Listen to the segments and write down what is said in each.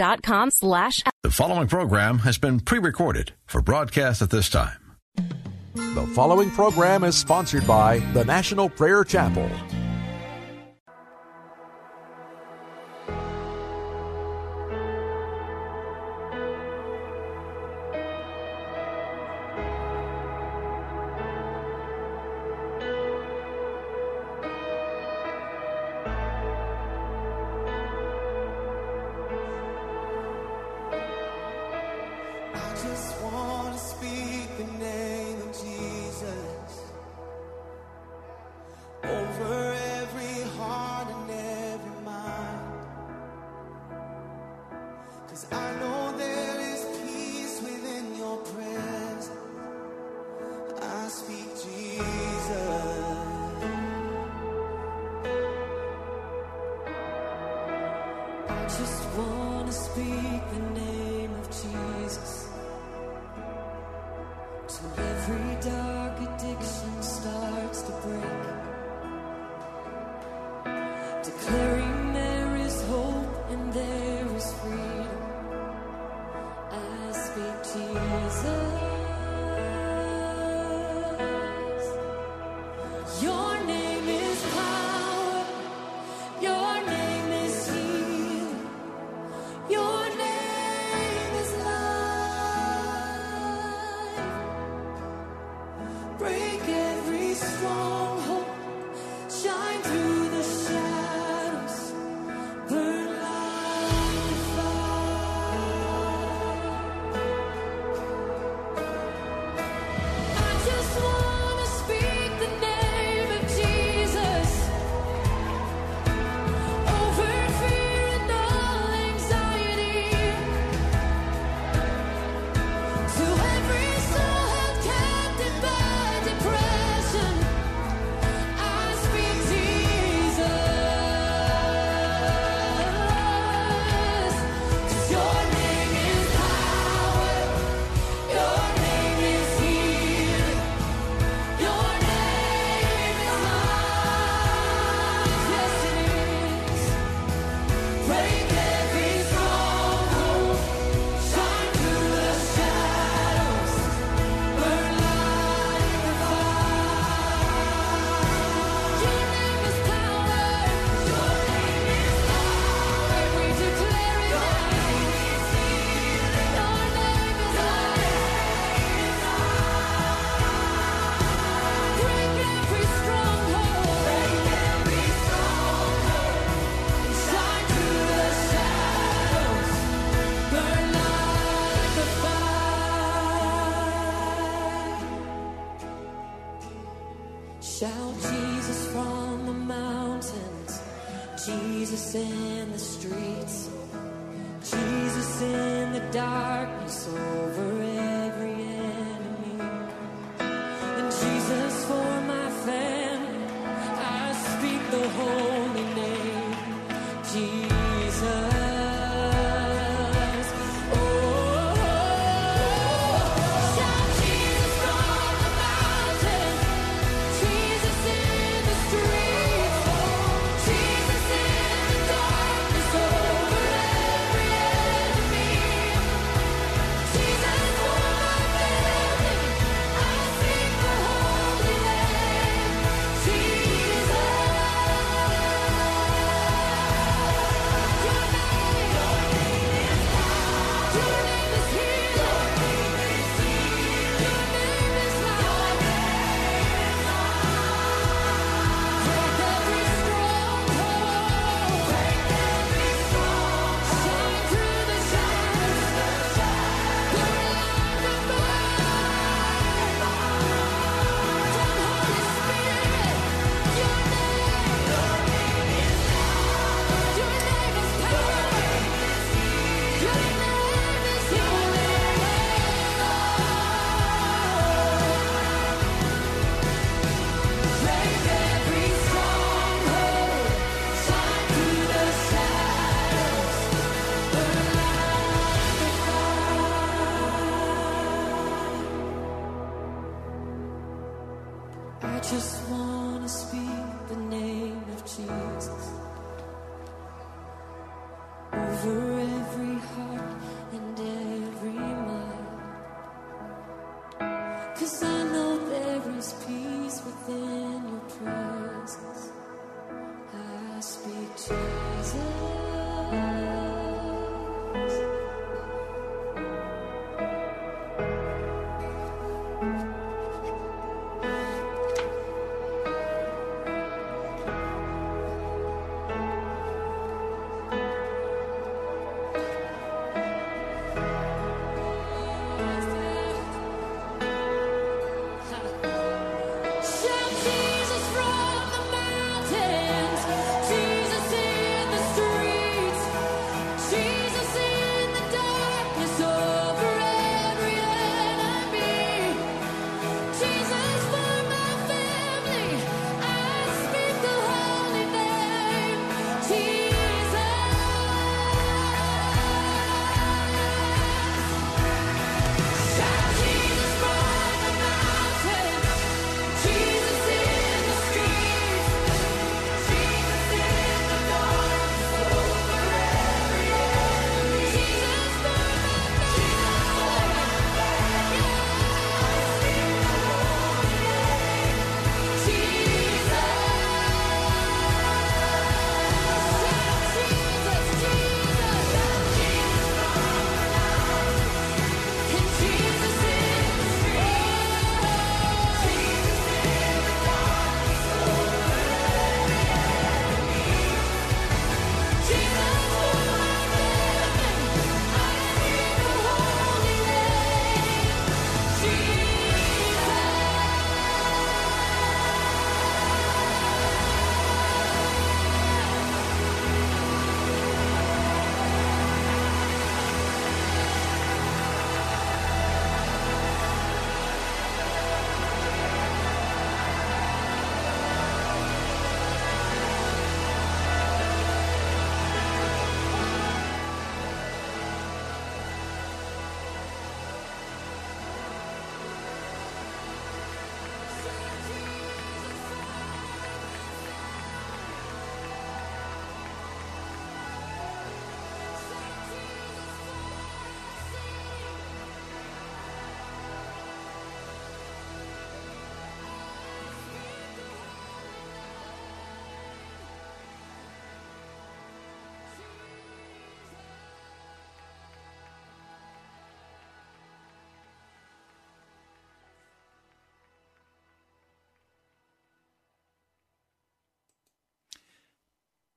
Dot com slash The following program has been pre recorded for broadcast at this time. The following program is sponsored by the National Prayer Chapel.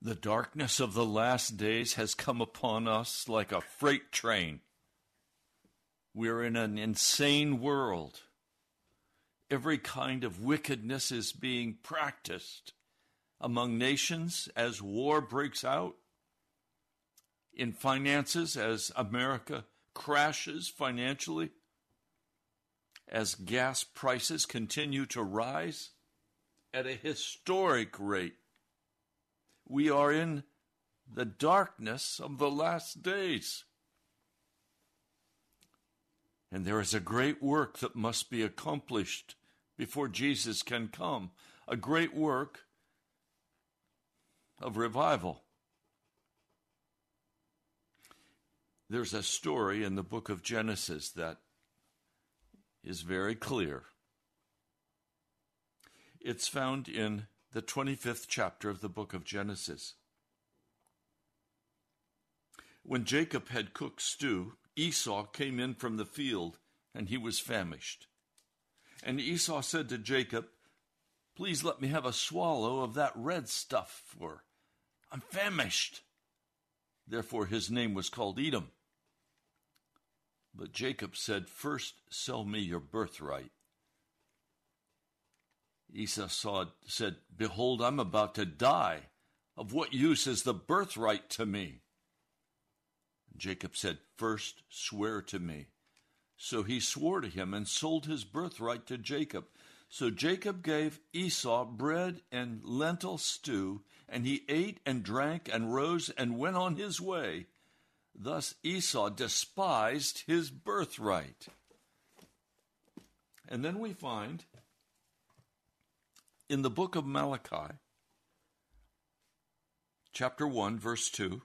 The darkness of the last days has come upon us like a freight train. We're in an insane world. Every kind of wickedness is being practiced among nations as war breaks out, in finances as America crashes financially, as gas prices continue to rise at a historic rate. We are in the darkness of the last days. And there is a great work that must be accomplished before Jesus can come, a great work of revival. There's a story in the book of Genesis that is very clear. It's found in the 25th chapter of the book of Genesis. When Jacob had cooked stew, Esau came in from the field, and he was famished. And Esau said to Jacob, Please let me have a swallow of that red stuff, for I'm famished. Therefore his name was called Edom. But Jacob said, First sell me your birthright. Esau saw, said, Behold, I'm about to die. Of what use is the birthright to me? Jacob said, First swear to me. So he swore to him and sold his birthright to Jacob. So Jacob gave Esau bread and lentil stew, and he ate and drank and rose and went on his way. Thus Esau despised his birthright. And then we find in the book of Malachi, chapter 1, verse 2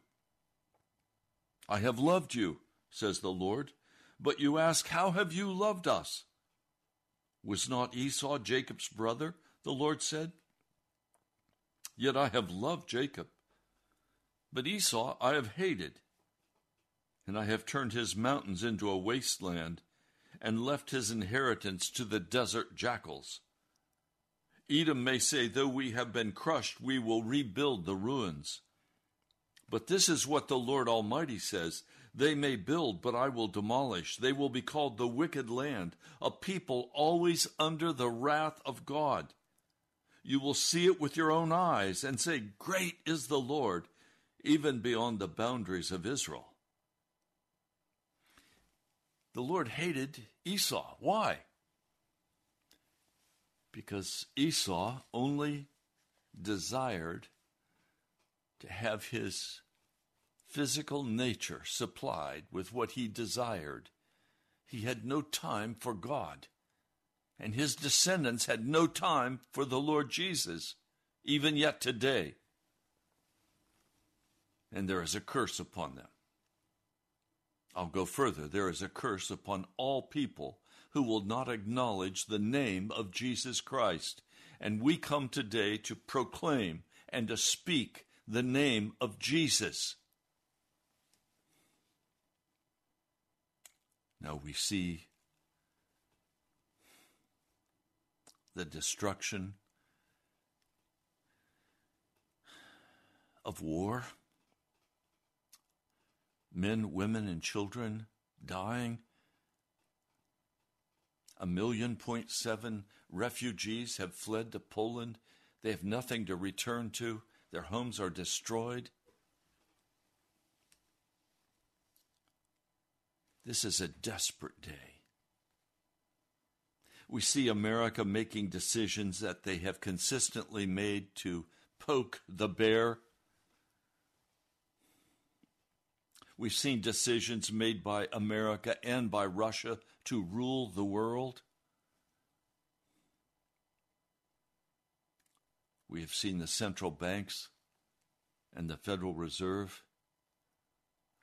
I have loved you, says the Lord, but you ask, How have you loved us? Was not Esau Jacob's brother? The Lord said. Yet I have loved Jacob, but Esau I have hated, and I have turned his mountains into a wasteland and left his inheritance to the desert jackals. Edom may say, Though we have been crushed, we will rebuild the ruins. But this is what the Lord Almighty says They may build, but I will demolish. They will be called the wicked land, a people always under the wrath of God. You will see it with your own eyes and say, Great is the Lord, even beyond the boundaries of Israel. The Lord hated Esau. Why? Because Esau only desired to have his physical nature supplied with what he desired. He had no time for God, and his descendants had no time for the Lord Jesus, even yet today. And there is a curse upon them. I'll go further. There is a curse upon all people who will not acknowledge the name of Jesus Christ. And we come today to proclaim and to speak the name of Jesus. Now we see the destruction of war, men, women, and children dying. A million point seven refugees have fled to Poland. They have nothing to return to. Their homes are destroyed. This is a desperate day. We see America making decisions that they have consistently made to poke the bear. We've seen decisions made by America and by Russia to rule the world. We have seen the central banks and the Federal Reserve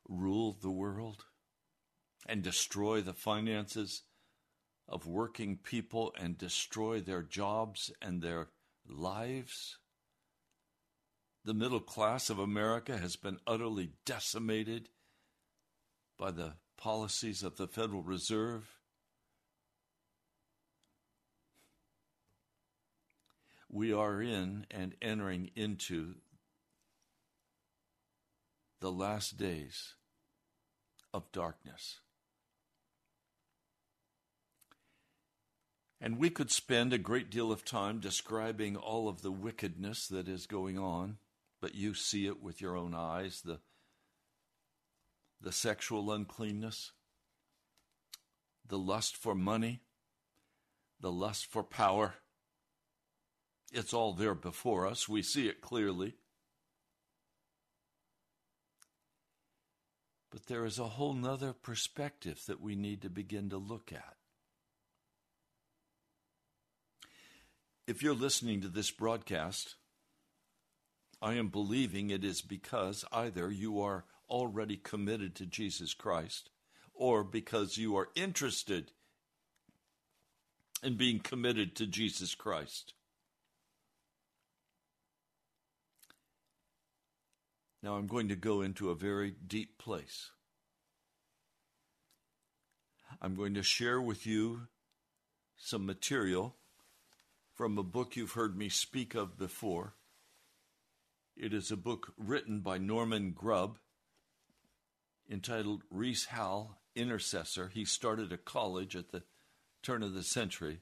rule the world and destroy the finances of working people and destroy their jobs and their lives. The middle class of America has been utterly decimated by the policies of the Federal Reserve. We are in and entering into the last days of darkness. And we could spend a great deal of time describing all of the wickedness that is going on, but you see it with your own eyes the, the sexual uncleanness, the lust for money, the lust for power. It's all there before us. We see it clearly. But there is a whole nother perspective that we need to begin to look at. If you're listening to this broadcast, I am believing it is because either you are already committed to Jesus Christ or because you are interested in being committed to Jesus Christ. Now I'm going to go into a very deep place. I'm going to share with you some material from a book you've heard me speak of before. It is a book written by Norman Grubb entitled Rees Howell Intercessor. He started a college at the turn of the century,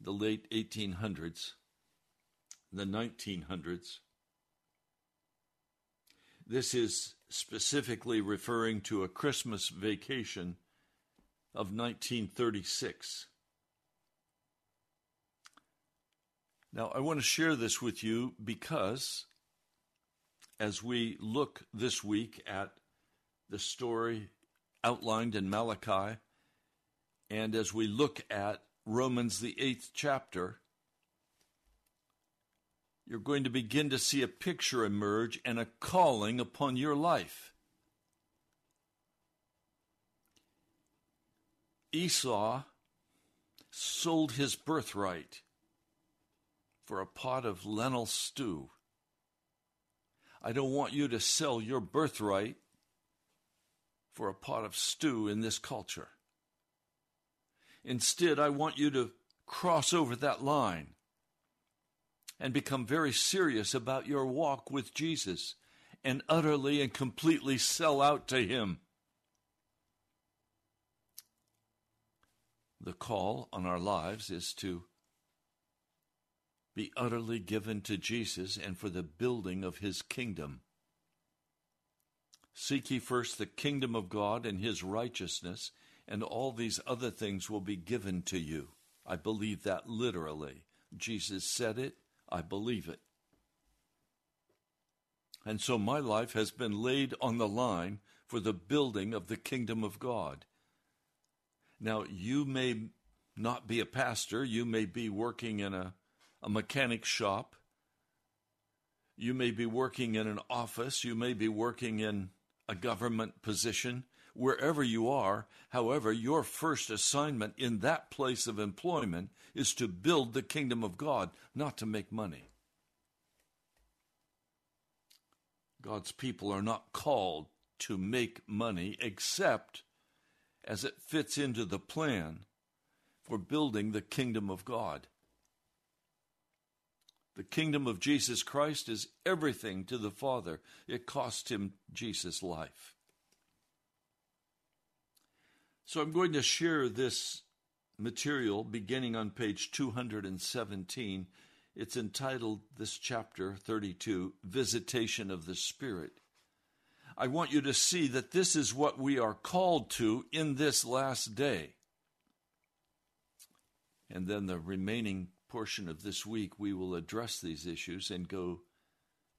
the late 1800s, the 1900s. This is specifically referring to a Christmas vacation of 1936. Now, I want to share this with you because as we look this week at the story outlined in Malachi, and as we look at Romans, the eighth chapter, you're going to begin to see a picture emerge and a calling upon your life. Esau sold his birthright for a pot of lentil stew. I don't want you to sell your birthright for a pot of stew in this culture. Instead, I want you to cross over that line and become very serious about your walk with Jesus and utterly and completely sell out to Him. The call on our lives is to be utterly given to Jesus and for the building of His kingdom. Seek ye first the kingdom of God and His righteousness, and all these other things will be given to you. I believe that literally. Jesus said it, I believe it. And so my life has been laid on the line for the building of the kingdom of God. Now, you may not be a pastor, you may be working in a, a mechanic shop, you may be working in an office, you may be working in a government position, wherever you are. However, your first assignment in that place of employment is to build the kingdom of God, not to make money. God's people are not called to make money except as it fits into the plan for building the kingdom of God. The kingdom of Jesus Christ is everything to the Father. It cost him Jesus' life. So I'm going to share this material beginning on page 217. It's entitled, this chapter 32, Visitation of the Spirit. I want you to see that this is what we are called to in this last day. And then the remaining portion of this week, we will address these issues and go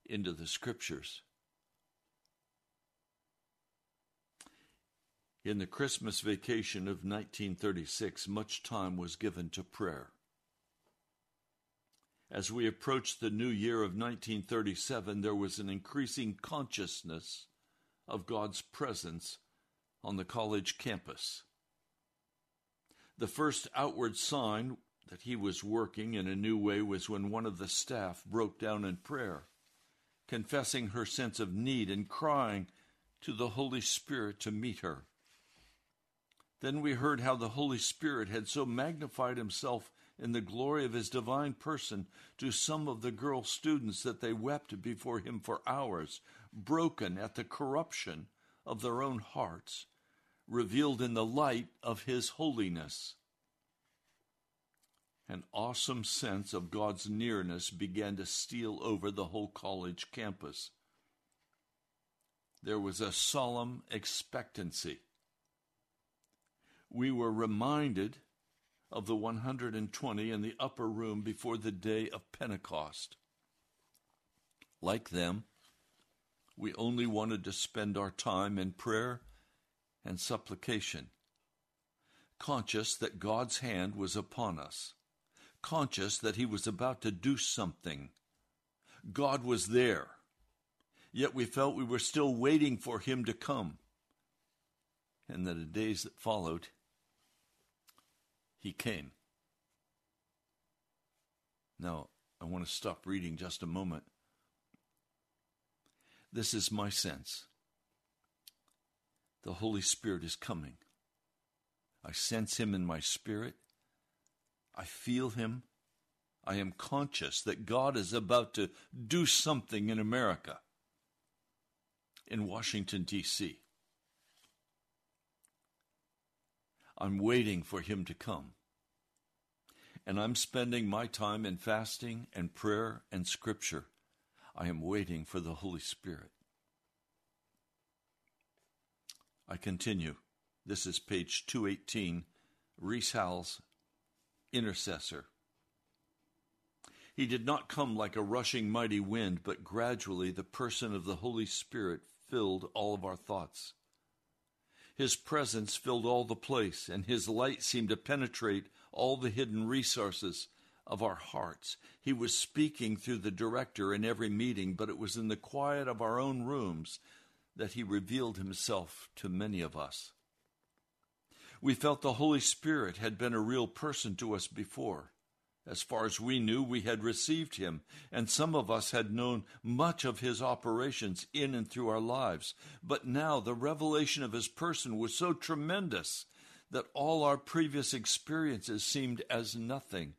into the scriptures. In the Christmas vacation of 1936, much time was given to prayer. As we approached the new year of 1937, there was an increasing consciousness of God's presence on the college campus. The first outward sign that he was working in a new way was when one of the staff broke down in prayer, confessing her sense of need and crying to the Holy Spirit to meet her. Then we heard how the Holy Spirit had so magnified himself in the glory of his divine person to some of the girl students that they wept before him for hours, broken at the corruption of their own hearts, revealed in the light of his holiness. An awesome sense of God's nearness began to steal over the whole college campus. There was a solemn expectancy. We were reminded of the 120 in the upper room before the day of Pentecost. Like them, we only wanted to spend our time in prayer and supplication, conscious that God's hand was upon us conscious that he was about to do something. God was there, yet we felt we were still waiting for him to come. And that the days that followed, he came. Now, I want to stop reading just a moment. This is my sense. The Holy Spirit is coming. I sense him in my spirit. I feel Him. I am conscious that God is about to do something in America, in Washington, D.C. I'm waiting for Him to come. And I'm spending my time in fasting and prayer and scripture. I am waiting for the Holy Spirit. I continue. This is page 218, Rees Howells, Intercessor. He did not come like a rushing mighty wind, but gradually the person of the Holy Spirit filled all of our thoughts. His presence filled all the place, and his light seemed to penetrate all the hidden resources of our hearts. He was speaking through the director in every meeting, but it was in the quiet of our own rooms that he revealed himself to many of us. We felt the Holy Spirit had been a real person to us before. As far as we knew, we had received him, and some of us had known much of his operations in and through our lives. But now the revelation of his person was so tremendous that all our previous experiences seemed as nothing.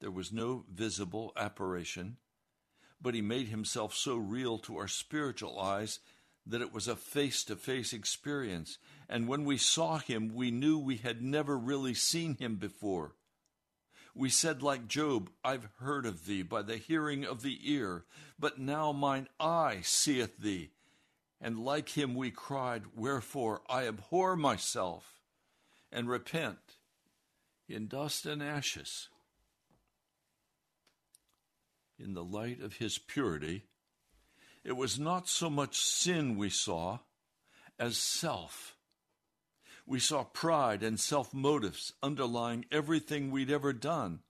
There was no visible apparition, but he made himself so real to our spiritual eyes that it was a face to face experience. And when we saw him, we knew we had never really seen him before. We said, like Job, I've heard of thee by the hearing of the ear, but now mine eye seeth thee. And like him we cried, Wherefore I abhor myself and repent in dust and ashes. In the light of his purity, it was not so much sin we saw as self we saw pride and self motives underlying everything we'd ever done.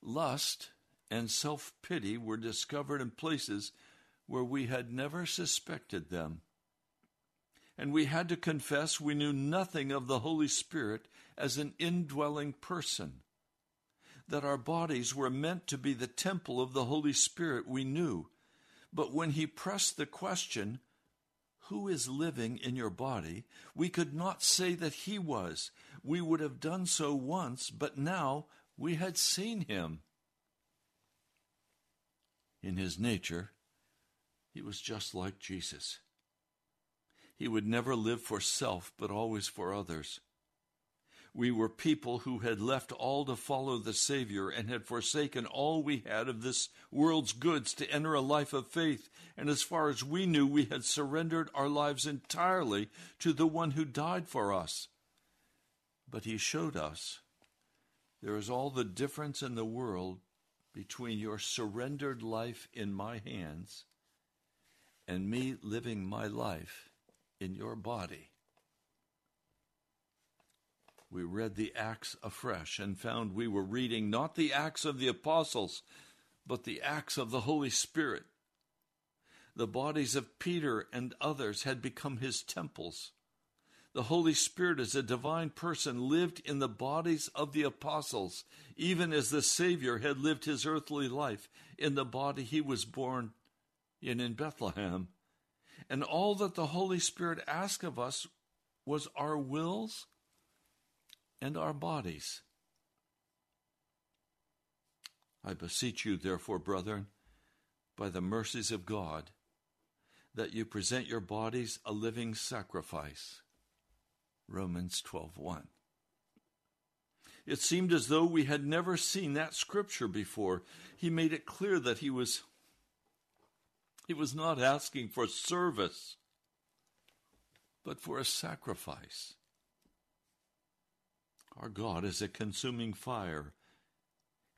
Lust and self pity were discovered in places where we had never suspected them. And we had to confess we knew nothing of the Holy Spirit as an indwelling person. That our bodies were meant to be the temple of the Holy Spirit, we knew. But when he pressed the question, who is living in your body, we could not say that he was. We would have done so once, but now we had seen him. In his nature, he was just like Jesus. He would never live for self, but always for others. We were people who had left all to follow the Savior and had forsaken all we had of this world's goods to enter a life of faith. And as far as we knew, we had surrendered our lives entirely to the one who died for us. But He showed us there is all the difference in the world between your surrendered life in my hands and me living my life in your body we read the Acts afresh and found we were reading not the Acts of the Apostles, but the Acts of the Holy Spirit. The bodies of Peter and others had become his temples. The Holy Spirit, as a divine person, lived in the bodies of the apostles, even as the Savior had lived his earthly life in the body he was born in in Bethlehem. And all that the Holy Spirit asked of us was our wills and our bodies. I beseech you, therefore, brethren, by the mercies of God, that you present your bodies a living sacrifice. Romans 12:1. It seemed as though we had never seen that scripture before. He made it clear that he was he was not asking for service, but for a sacrifice. Our God is a consuming fire.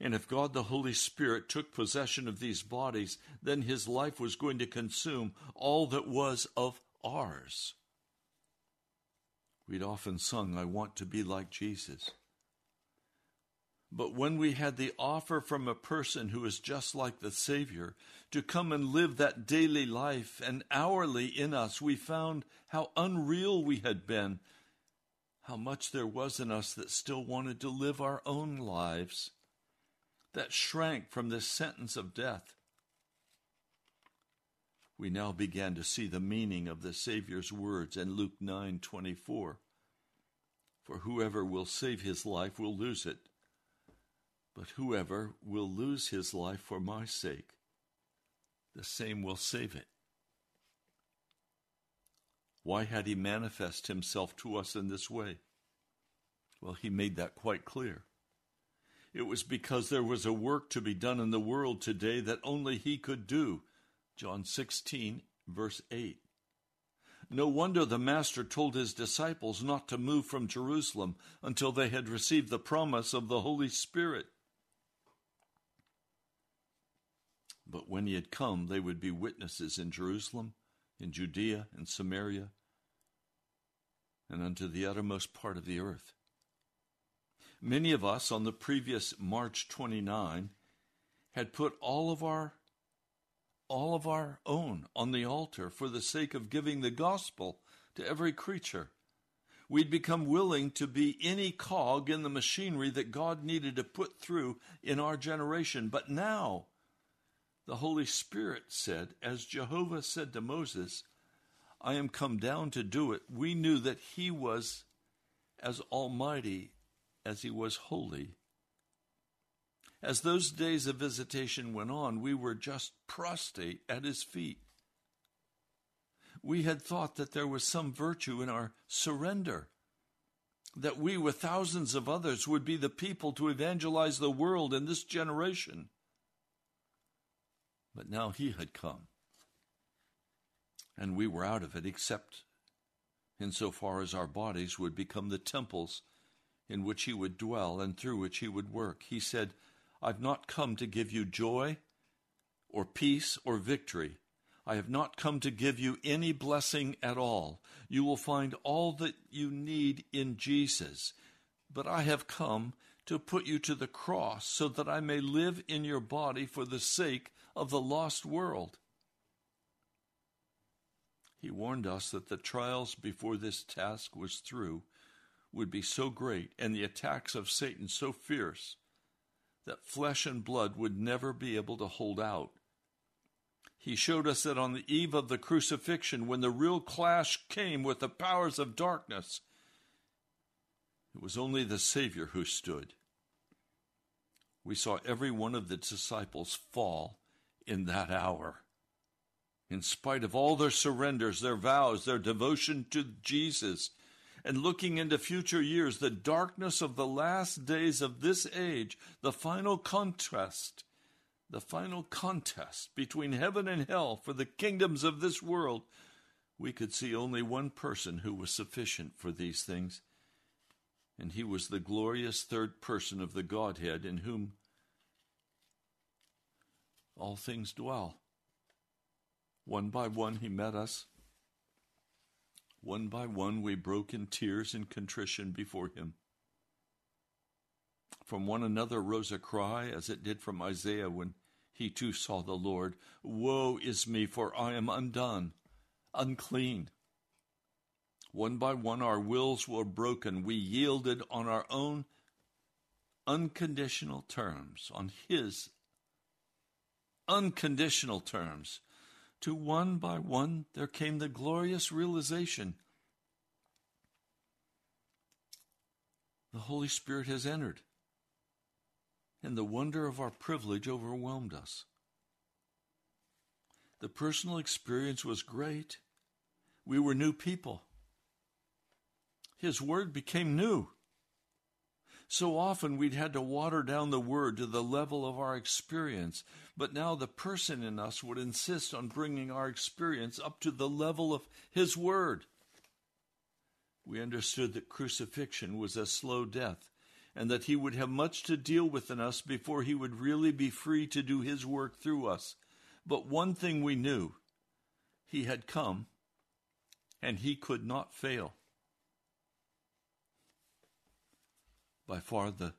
And if God the Holy Spirit took possession of these bodies, then his life was going to consume all that was of ours. We'd often sung, I want to be like Jesus. But when we had the offer from a person who is just like the Savior to come and live that daily life and hourly in us, we found how unreal we had been how much there was in us that still wanted to live our own lives, that shrank from this sentence of death. We now began to see the meaning of the Savior's words in Luke 9:24. For whoever will save his life will lose it, but whoever will lose his life for my sake, the same will save it. Why had he manifest himself to us in this way? Well, he made that quite clear. It was because there was a work to be done in the world today that only he could do. John 16, verse 8. No wonder the Master told his disciples not to move from Jerusalem until they had received the promise of the Holy Spirit. But when he had come, they would be witnesses in Jerusalem, in Judea, and Samaria, and unto the uttermost part of the earth. Many of us on the previous March 29 had put all of our all of our own on the altar for the sake of giving the gospel to every creature. We'd become willing to be any cog in the machinery that God needed to put through in our generation. But now, the Holy Spirit said, as Jehovah said to Moses, I am come down to do it. We knew that he was as almighty as he was holy. As those days of visitation went on, we were just prostrate at his feet. We had thought that there was some virtue in our surrender, that we, with thousands of others, would be the people to evangelize the world in this generation. But now he had come, and we were out of it, except insofar as our bodies would become the temples in which he would dwell and through which he would work. He said, I've not come to give you joy or peace or victory. I have not come to give you any blessing at all. You will find all that you need in Jesus. But I have come to put you to the cross so that I may live in your body for the sake of the lost world. He warned us that the trials before this task was through would be so great and the attacks of Satan so fierce that flesh and blood would never be able to hold out. He showed us that on the eve of the crucifixion, when the real clash came with the powers of darkness, it was only the Savior who stood. We saw every one of the disciples fall in that hour. In spite of all their surrenders, their vows, their devotion to Jesus, and looking into future years, the darkness of the last days of this age, the final contrast, the final contest between heaven and hell for the kingdoms of this world, we could see only one person who was sufficient for these things, and he was the glorious third person of the Godhead in whom all things dwell. One by one he met us one by one, we broke in tears and contrition before him. From one another rose a cry, as it did from Isaiah when he too saw the Lord Woe is me, for I am undone, unclean. One by one, our wills were broken. We yielded on our own unconditional terms, on His unconditional terms to one by one there came the glorious realization the Holy Spirit has entered, and the wonder of our privilege overwhelmed us. The personal experience was great. We were new people. His word became new. So often we'd had to water down the word to the level of our experience, but now the person in us would insist on bringing our experience up to the level of his word. We understood that crucifixion was a slow death and that he would have much to deal with in us before he would really be free to do his work through us. But one thing we knew he had come and he could not fail. By far the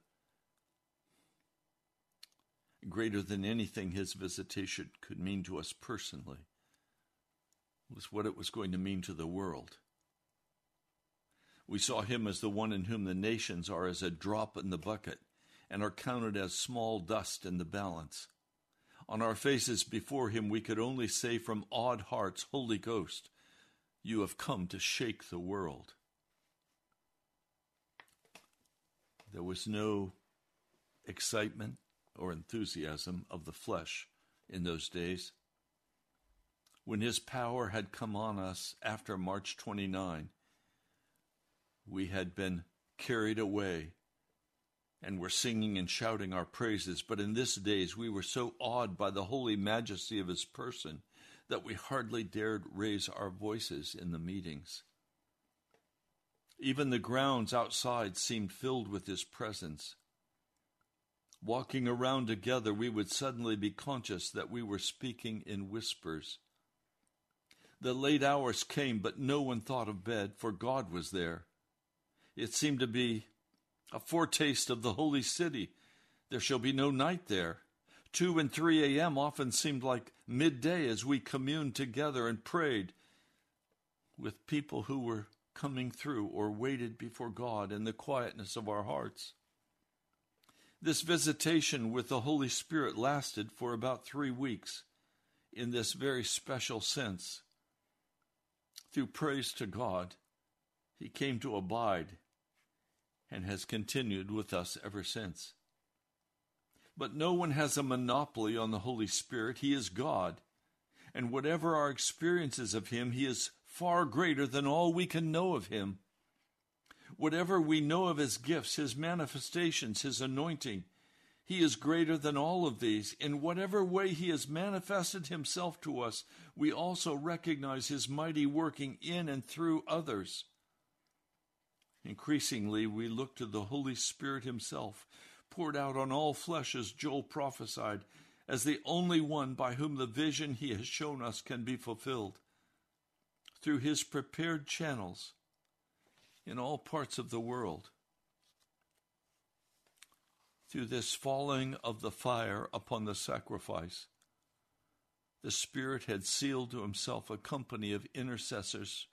greater than anything his visitation could mean to us personally was what it was going to mean to the world. We saw him as the one in whom the nations are as a drop in the bucket and are counted as small dust in the balance. On our faces before him, we could only say from awed hearts, Holy Ghost, you have come to shake the world. There was no excitement or enthusiasm of the flesh in those days. When his power had come on us after March 29, we had been carried away and were singing and shouting our praises. But in this days we were so awed by the holy majesty of his person that we hardly dared raise our voices in the meetings. Even the grounds outside seemed filled with His presence. Walking around together, we would suddenly be conscious that we were speaking in whispers. The late hours came, but no one thought of bed, for God was there. It seemed to be a foretaste of the holy city. There shall be no night there. 2 and 3 a.m. often seemed like midday as we communed together and prayed with people who were coming through or waited before God in the quietness of our hearts. This visitation with the Holy Spirit lasted for about three weeks in this very special sense. Through praise to God, He came to abide and has continued with us ever since. But no one has a monopoly on the Holy Spirit. He is God. And whatever our experiences of Him, He is far greater than all we can know of Him. Whatever we know of His gifts, His manifestations, His anointing, He is greater than all of these. In whatever way He has manifested Himself to us, we also recognize His mighty working in and through others. Increasingly, we look to the Holy Spirit Himself poured out on all flesh, as Joel prophesied, as the only one by whom the vision he has shown us can be fulfilled. Through his prepared channels in all parts of the world. Through this falling of the fire upon the sacrifice, the Spirit had sealed to himself a company of intercessors,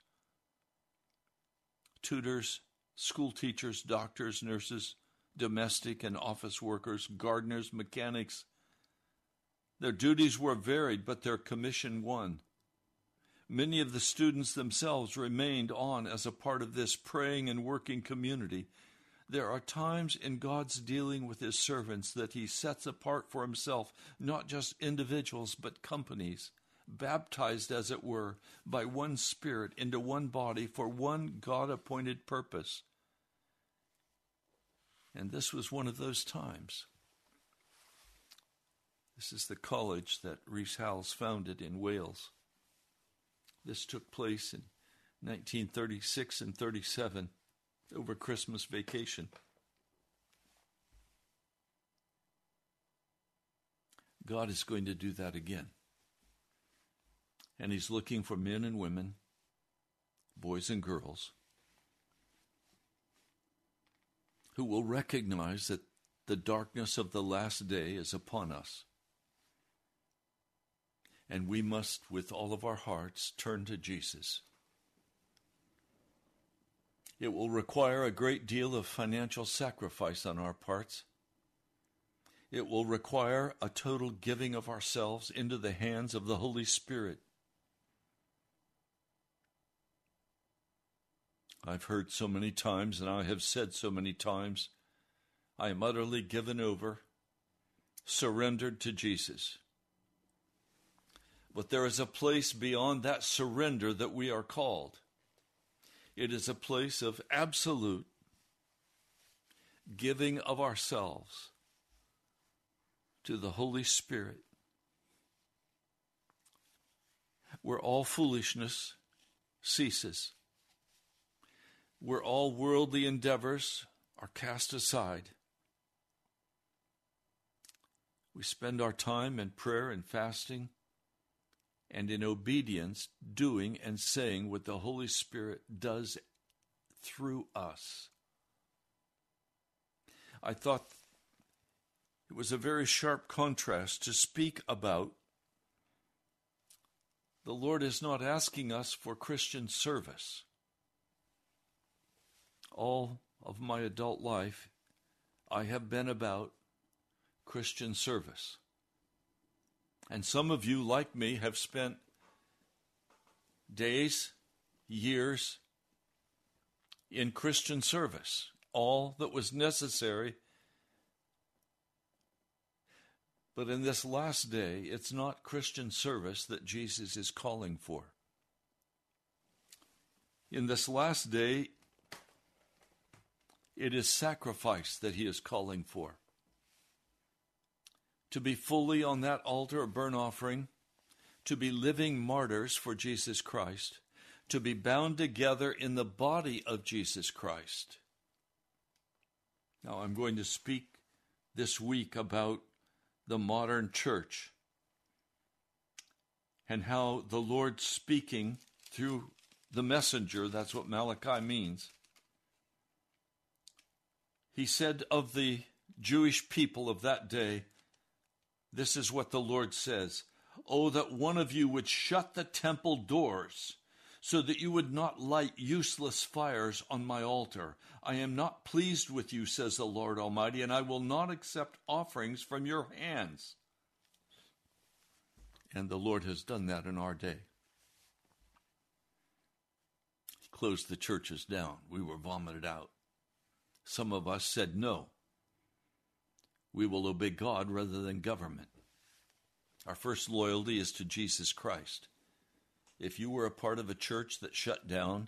tutors, school teachers, doctors, nurses, domestic and office workers, gardeners, mechanics. Their duties were varied, but their commission one. Many of the students themselves remained on as a part of this praying and working community. There are times in God's dealing with His servants that He sets apart for Himself not just individuals, but companies, baptized, as it were, by one Spirit into one body for one God appointed purpose. And this was one of those times. This is the college that Rees Howells founded in Wales. This took place in 1936 and 37 over Christmas vacation. God is going to do that again. And He's looking for men and women, boys and girls, who will recognize that the darkness of the last day is upon us. And we must, with all of our hearts, turn to Jesus. It will require a great deal of financial sacrifice on our parts. It will require a total giving of ourselves into the hands of the Holy Spirit. I've heard so many times, and I have said so many times, I am utterly given over, surrendered to Jesus. But there is a place beyond that surrender that we are called. It is a place of absolute giving of ourselves to the Holy Spirit, where all foolishness ceases where all worldly endeavors are cast aside. We spend our time in prayer and fasting and in obedience, doing and saying what the Holy Spirit does through us. I thought it was a very sharp contrast to speak about. The Lord is not asking us for Christian service all of my adult life, I have been about Christian service. And some of you, like me, have spent days, years in Christian service, all that was necessary. But in this last day, it's not Christian service that Jesus is calling for. In this last day, it is sacrifice that he is calling for. To be fully on that altar of burnt offering, to be living martyrs for Jesus Christ, to be bound together in the body of Jesus Christ. Now, I'm going to speak this week about the modern church and how the Lord speaking through the messenger, that's what Malachi means. He said of the Jewish people of that day, This is what the Lord says Oh, that one of you would shut the temple doors so that you would not light useless fires on my altar. I am not pleased with you, says the Lord Almighty, and I will not accept offerings from your hands. And the Lord has done that in our day. He closed the churches down. We were vomited out. Some of us said no. We will obey God rather than government. Our first loyalty is to Jesus Christ. If you were a part of a church that shut down,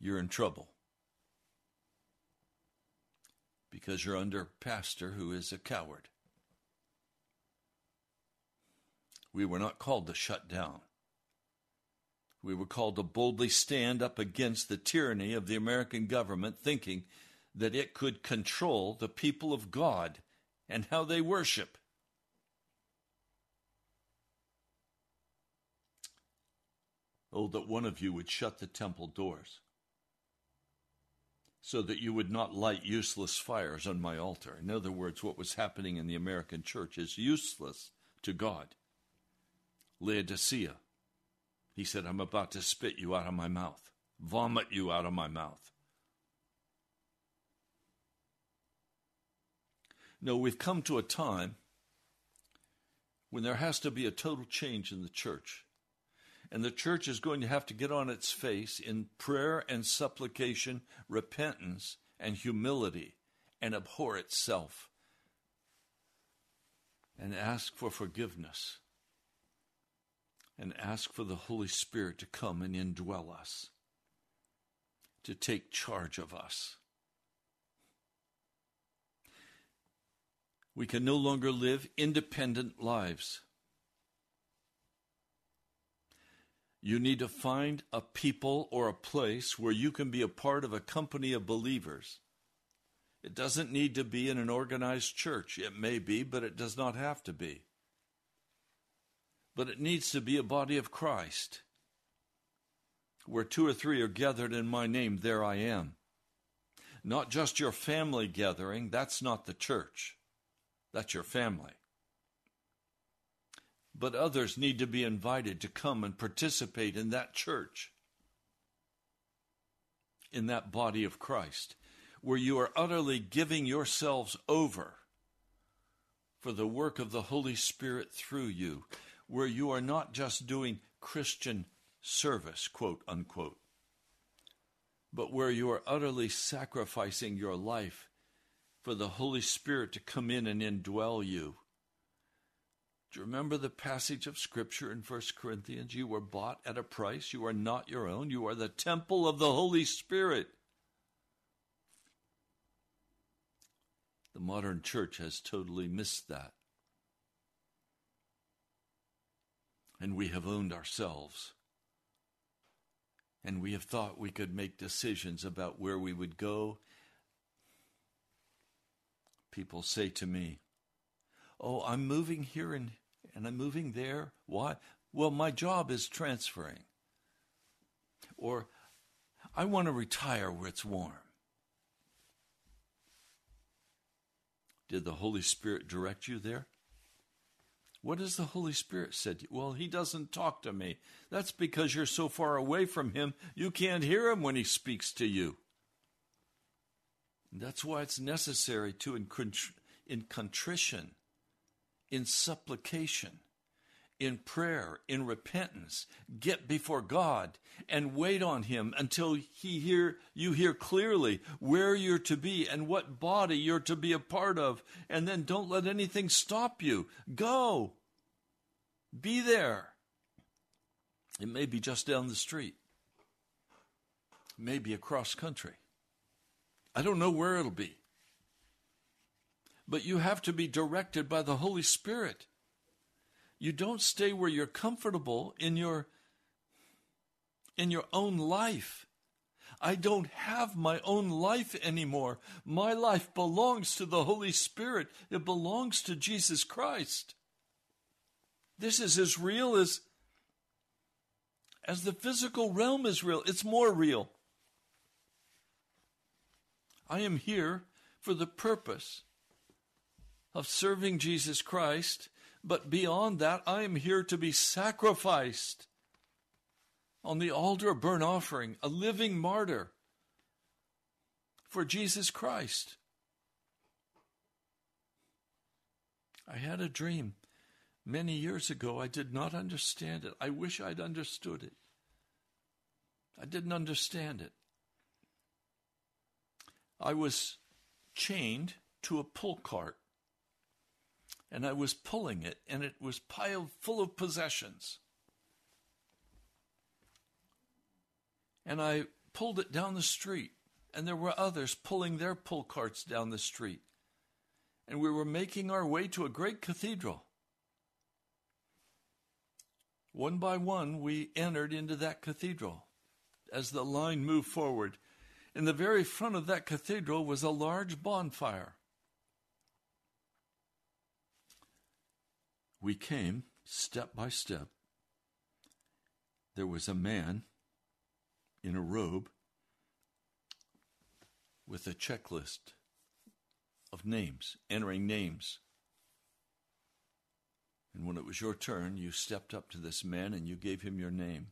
you're in trouble because you're under a pastor who is a coward. We were not called to shut down. We were called to boldly stand up against the tyranny of the American government, thinking that it could control the people of God and how they worship. Oh, that one of you would shut the temple doors so that you would not light useless fires on my altar. In other words, what was happening in the American church is useless to God. Laodicea, he said, I'm about to spit you out of my mouth, vomit you out of my mouth. No, we've come to a time when there has to be a total change in the church. And the church is going to have to get on its face in prayer and supplication, repentance and humility, and abhor itself, and ask for forgiveness, and ask for the Holy Spirit to come and indwell us, to take charge of us. We can no longer live independent lives. You need to find a people or a place where you can be a part of a company of believers. It doesn't need to be in an organized church. It may be, but it does not have to be. But it needs to be a body of Christ. Where two or three are gathered in my name, there I am. Not just your family gathering, that's not the church. That's your family. But others need to be invited to come and participate in that church, in that body of Christ, where you are utterly giving yourselves over for the work of the Holy Spirit through you, where you are not just doing Christian service, quote unquote, but where you are utterly sacrificing your life for the Holy Spirit to come in and indwell you. Do you remember the passage of Scripture in 1 Corinthians? You were bought at a price. You are not your own. You are the temple of the Holy Spirit. The modern church has totally missed that. And we have owned ourselves. And we have thought we could make decisions about where we would go people say to me, Oh, I'm moving here and, and I'm moving there. Why? Well, my job is transferring. Or, I want to retire where it's warm. Did the Holy Spirit direct you there? What has the Holy Spirit said? Well, He doesn't talk to me. That's because you're so far away from Him, you can't hear Him when He speaks to you. That's why it's necessary to, in, in contrition, in supplication, in prayer, in repentance, get before God and wait on Him until He hear you hear clearly where you're to be and what body you're to be a part of, and then don't let anything stop you. Go. Be there. It may be just down the street. Maybe across country. I don't know where it'll be. but you have to be directed by the Holy Spirit. You don't stay where you're comfortable in your in your own life. I don't have my own life anymore. My life belongs to the Holy Spirit. It belongs to Jesus Christ. This is as real as as the physical realm is real. It's more real. I am here for the purpose of serving Jesus Christ, but beyond that, I am here to be sacrificed on the altar of burnt offering, a living martyr for Jesus Christ. I had a dream many years ago. I did not understand it. I wish I'd understood it. I didn't understand it. I was chained to a pull cart and I was pulling it, and it was piled full of possessions. And I pulled it down the street, and there were others pulling their pull carts down the street. And we were making our way to a great cathedral. One by one, we entered into that cathedral. As the line moved forward, in the very front of that cathedral was a large bonfire. We came step by step. There was a man in a robe with a checklist of names, entering names. And when it was your turn, you stepped up to this man and you gave him your name.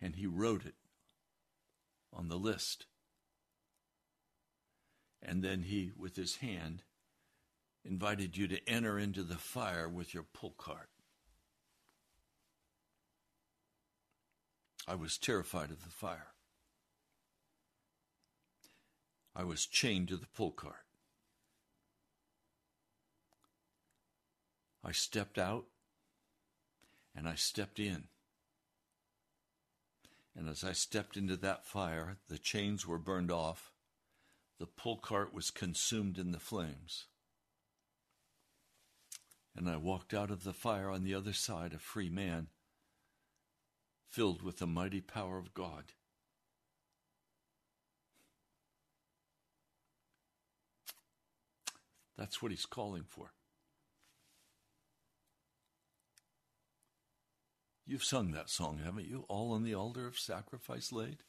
And he wrote it on the list. And then he, with his hand, invited you to enter into the fire with your pull cart. I was terrified of the fire. I was chained to the pull cart. I stepped out and I stepped in. And as I stepped into that fire, the chains were burned off, the pull cart was consumed in the flames. And I walked out of the fire on the other side a free man, filled with the mighty power of God. That's what he's calling for. You've sung that song, haven't you? All on the altar of sacrifice laid.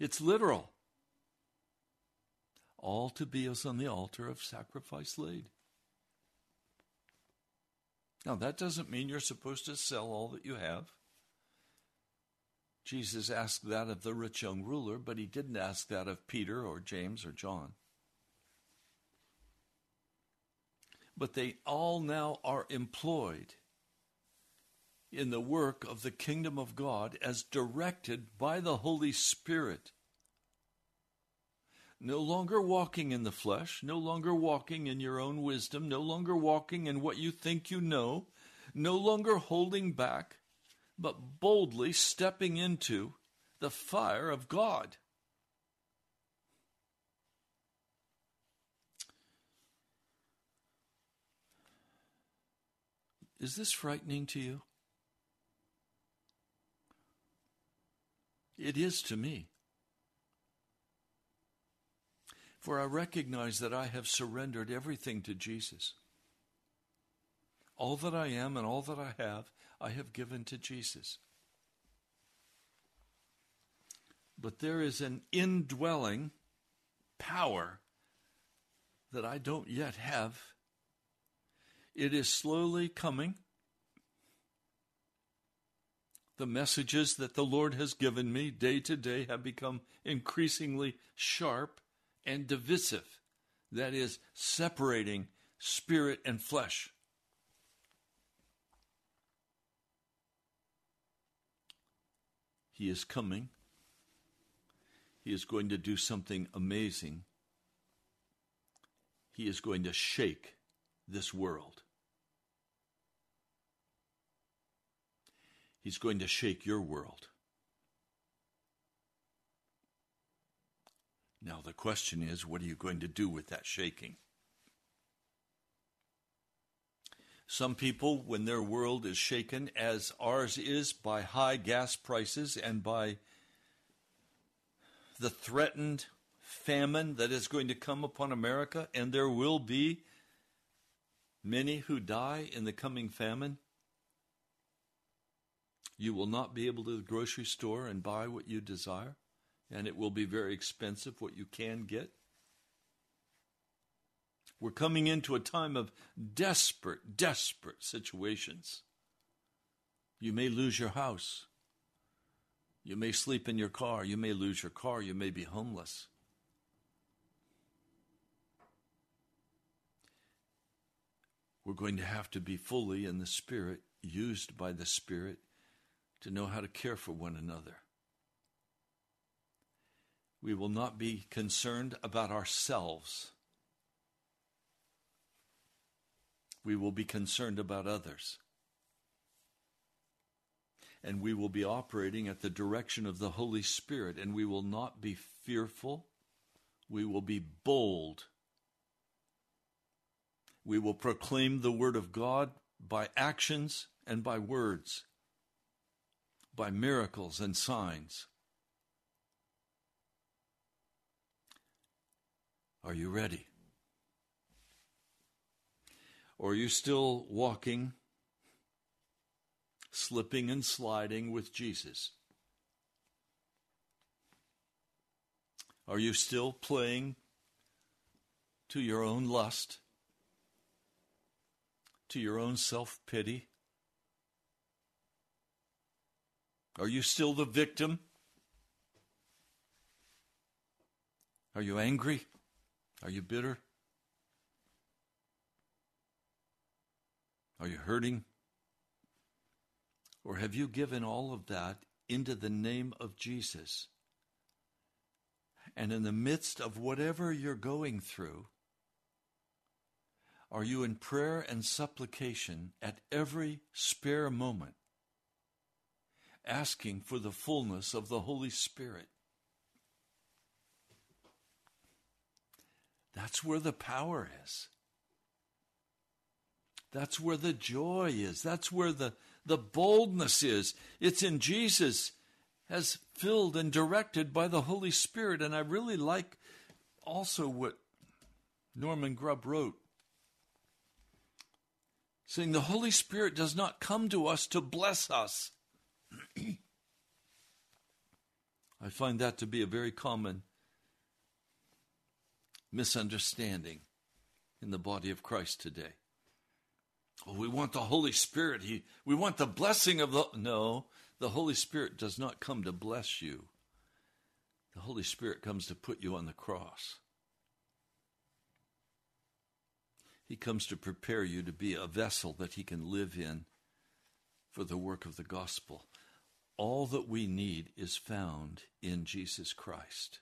It's literal. All to be as on the altar of sacrifice laid. Now, that doesn't mean you're supposed to sell all that you have. Jesus asked that of the rich young ruler, but he didn't ask that of Peter or James or John. But they all now are employed in the work of the kingdom of God as directed by the Holy Spirit no longer walking in the flesh, no longer walking in your own wisdom, no longer walking in what you think you know, no longer holding back, but boldly stepping into the fire of God. Is this frightening to you? It is to me. For I recognize that I have surrendered everything to Jesus. All that I am and all that I have, I have given to Jesus. But there is an indwelling power that I don't yet have. It is slowly coming. The messages that the Lord has given me day to day have become increasingly sharp and divisive, that is, separating spirit and flesh. He is coming. He is going to do something amazing. He is going to shake this world. He's going to shake your world. Now, the question is what are you going to do with that shaking? Some people, when their world is shaken, as ours is, by high gas prices and by the threatened famine that is going to come upon America, and there will be many who die in the coming famine. You will not be able to the grocery store and buy what you desire, and it will be very expensive what you can get. We're coming into a time of desperate, desperate situations. You may lose your house. You may sleep in your car. You may lose your car. You may be homeless. We're going to have to be fully in the Spirit, used by the Spirit, to know how to care for one another. We will not be concerned about ourselves. We will be concerned about others. And we will be operating at the direction of the Holy Spirit, and we will not be fearful. We will be bold. We will proclaim the Word of God by actions and by words, by miracles and signs. Are you ready? Or are you still walking, slipping and sliding with Jesus? Are you still playing to your own lust, to your own self pity? Are you still the victim? Are you angry? Are you bitter? Are you hurting? Or have you given all of that into the name of Jesus? And in the midst of whatever you're going through, are you in prayer and supplication at every spare moment, asking for the fullness of the Holy Spirit? That's where the power is. That's where the joy is. That's where the, the boldness is. It's in Jesus as filled and directed by the Holy Spirit. And I really like also what Norman Grubb wrote. Saying the Holy Spirit does not come to us to bless us. I find that to be a very common misunderstanding in the body of Christ today. Oh, we want the Holy Spirit. He, we want the blessing of the. No, the Holy Spirit does not come to bless you. The Holy Spirit comes to put you on the cross. He comes to prepare you to be a vessel that He can live in for the work of the gospel. All that we need is found in Jesus Christ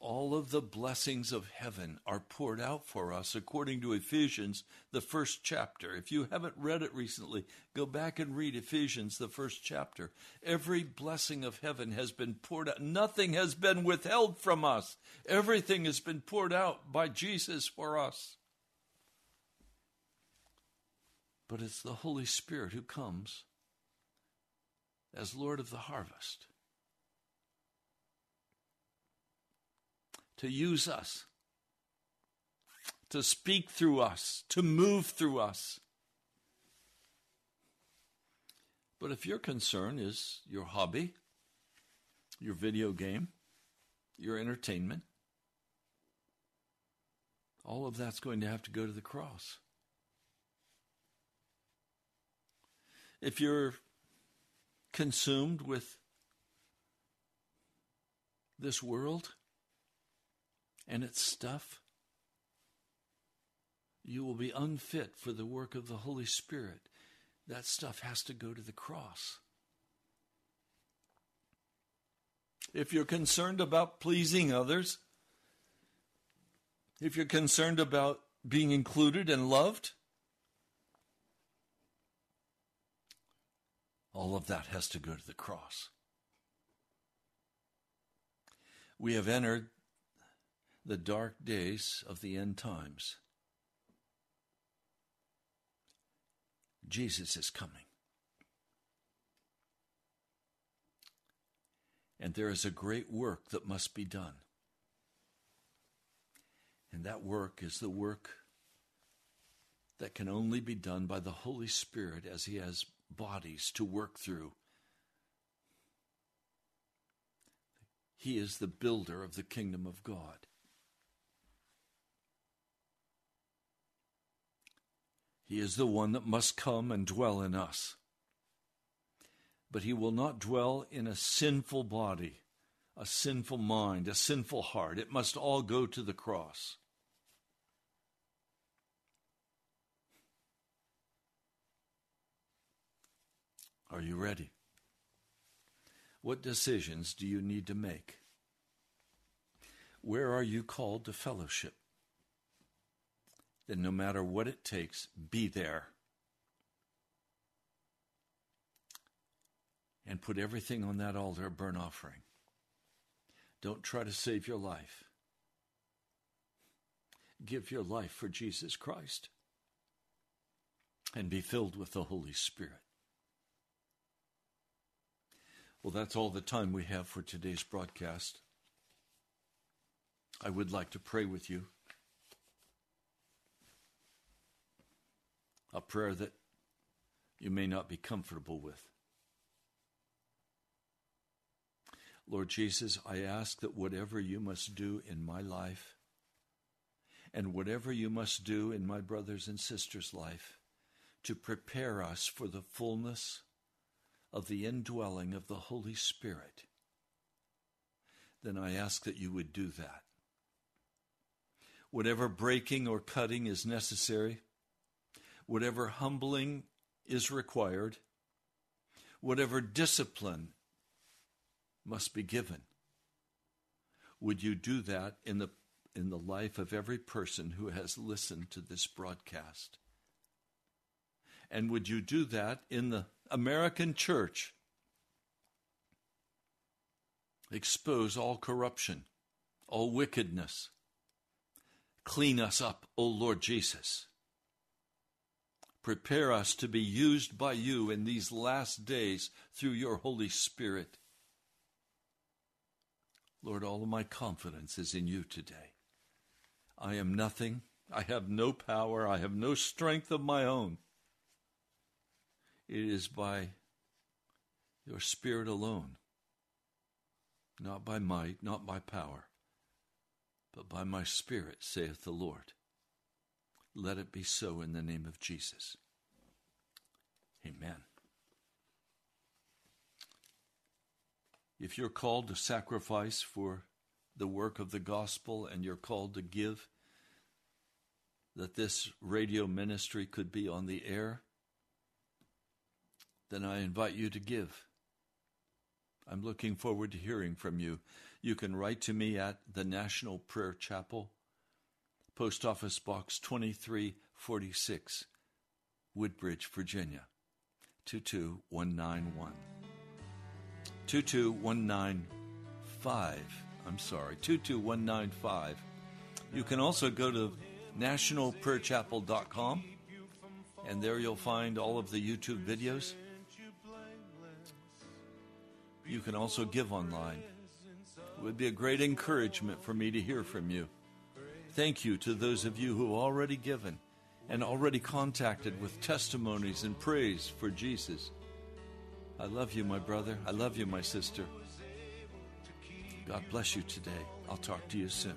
all of the blessings of heaven are poured out for us according to Ephesians, the first chapter. If you haven't read it recently, go back and read Ephesians, the first chapter. Every blessing of heaven has been poured out. Nothing has been withheld from us. Everything has been poured out by Jesus for us. But it's the Holy Spirit who comes as Lord of the harvest to use us, to speak through us, to move through us. But if your concern is your hobby, your video game, your entertainment, all of that's going to have to go to the cross. If you're consumed with this world, and its stuff, you will be unfit for the work of the Holy Spirit. That stuff has to go to the cross. If you're concerned about pleasing others, if you're concerned about being included and loved, all of that has to go to the cross. We have entered the dark days of the end times. Jesus is coming. And there is a great work that must be done. And that work is the work that can only be done by the Holy Spirit as He has bodies to work through. He is the builder of the kingdom of God. He is the one that must come and dwell in us. But he will not dwell in a sinful body, a sinful mind, a sinful heart. It must all go to the cross. Are you ready? What decisions do you need to make? Where are you called to fellowship? Then, no matter what it takes, be there. And put everything on that altar, a burnt offering. Don't try to save your life. Give your life for Jesus Christ and be filled with the Holy Spirit. Well, that's all the time we have for today's broadcast. I would like to pray with you. A prayer that you may not be comfortable with. Lord Jesus, I ask that whatever you must do in my life and whatever you must do in my brothers and sisters' life to prepare us for the fullness of the indwelling of the Holy Spirit, then I ask that you would do that. Whatever breaking or cutting is necessary, whatever humbling is required, whatever discipline must be given, would you do that in the in the life of every person who has listened to this broadcast? And would you do that in the American church? Expose all corruption, all wickedness. Clean us up, O Lord Jesus. Prepare us to be used by you in these last days through your Holy Spirit. Lord, all of my confidence is in you today. I am nothing. I have no power. I have no strength of my own. It is by your Spirit alone, not by might, not by power, but by my Spirit, saith the Lord. Let it be so in the name of Jesus. Amen. If you're called to sacrifice for the work of the gospel and you're called to give, that this radio ministry could be on the air, then I invite you to give. I'm looking forward to hearing from you. You can write to me at the National Prayer Chapel, Post Office Box 2346, Woodbridge, Virginia 22191. 22195. I'm sorry, 22195. You can also go to nationalprayerchapel.com and there you'll find all of the YouTube videos. You can also give online. It would be a great encouragement for me to hear from you. Thank you to those of you who have already given and already contacted with testimonies and praise for Jesus. I love you, my brother. I love you, my sister. God bless you today. I'll talk to you soon.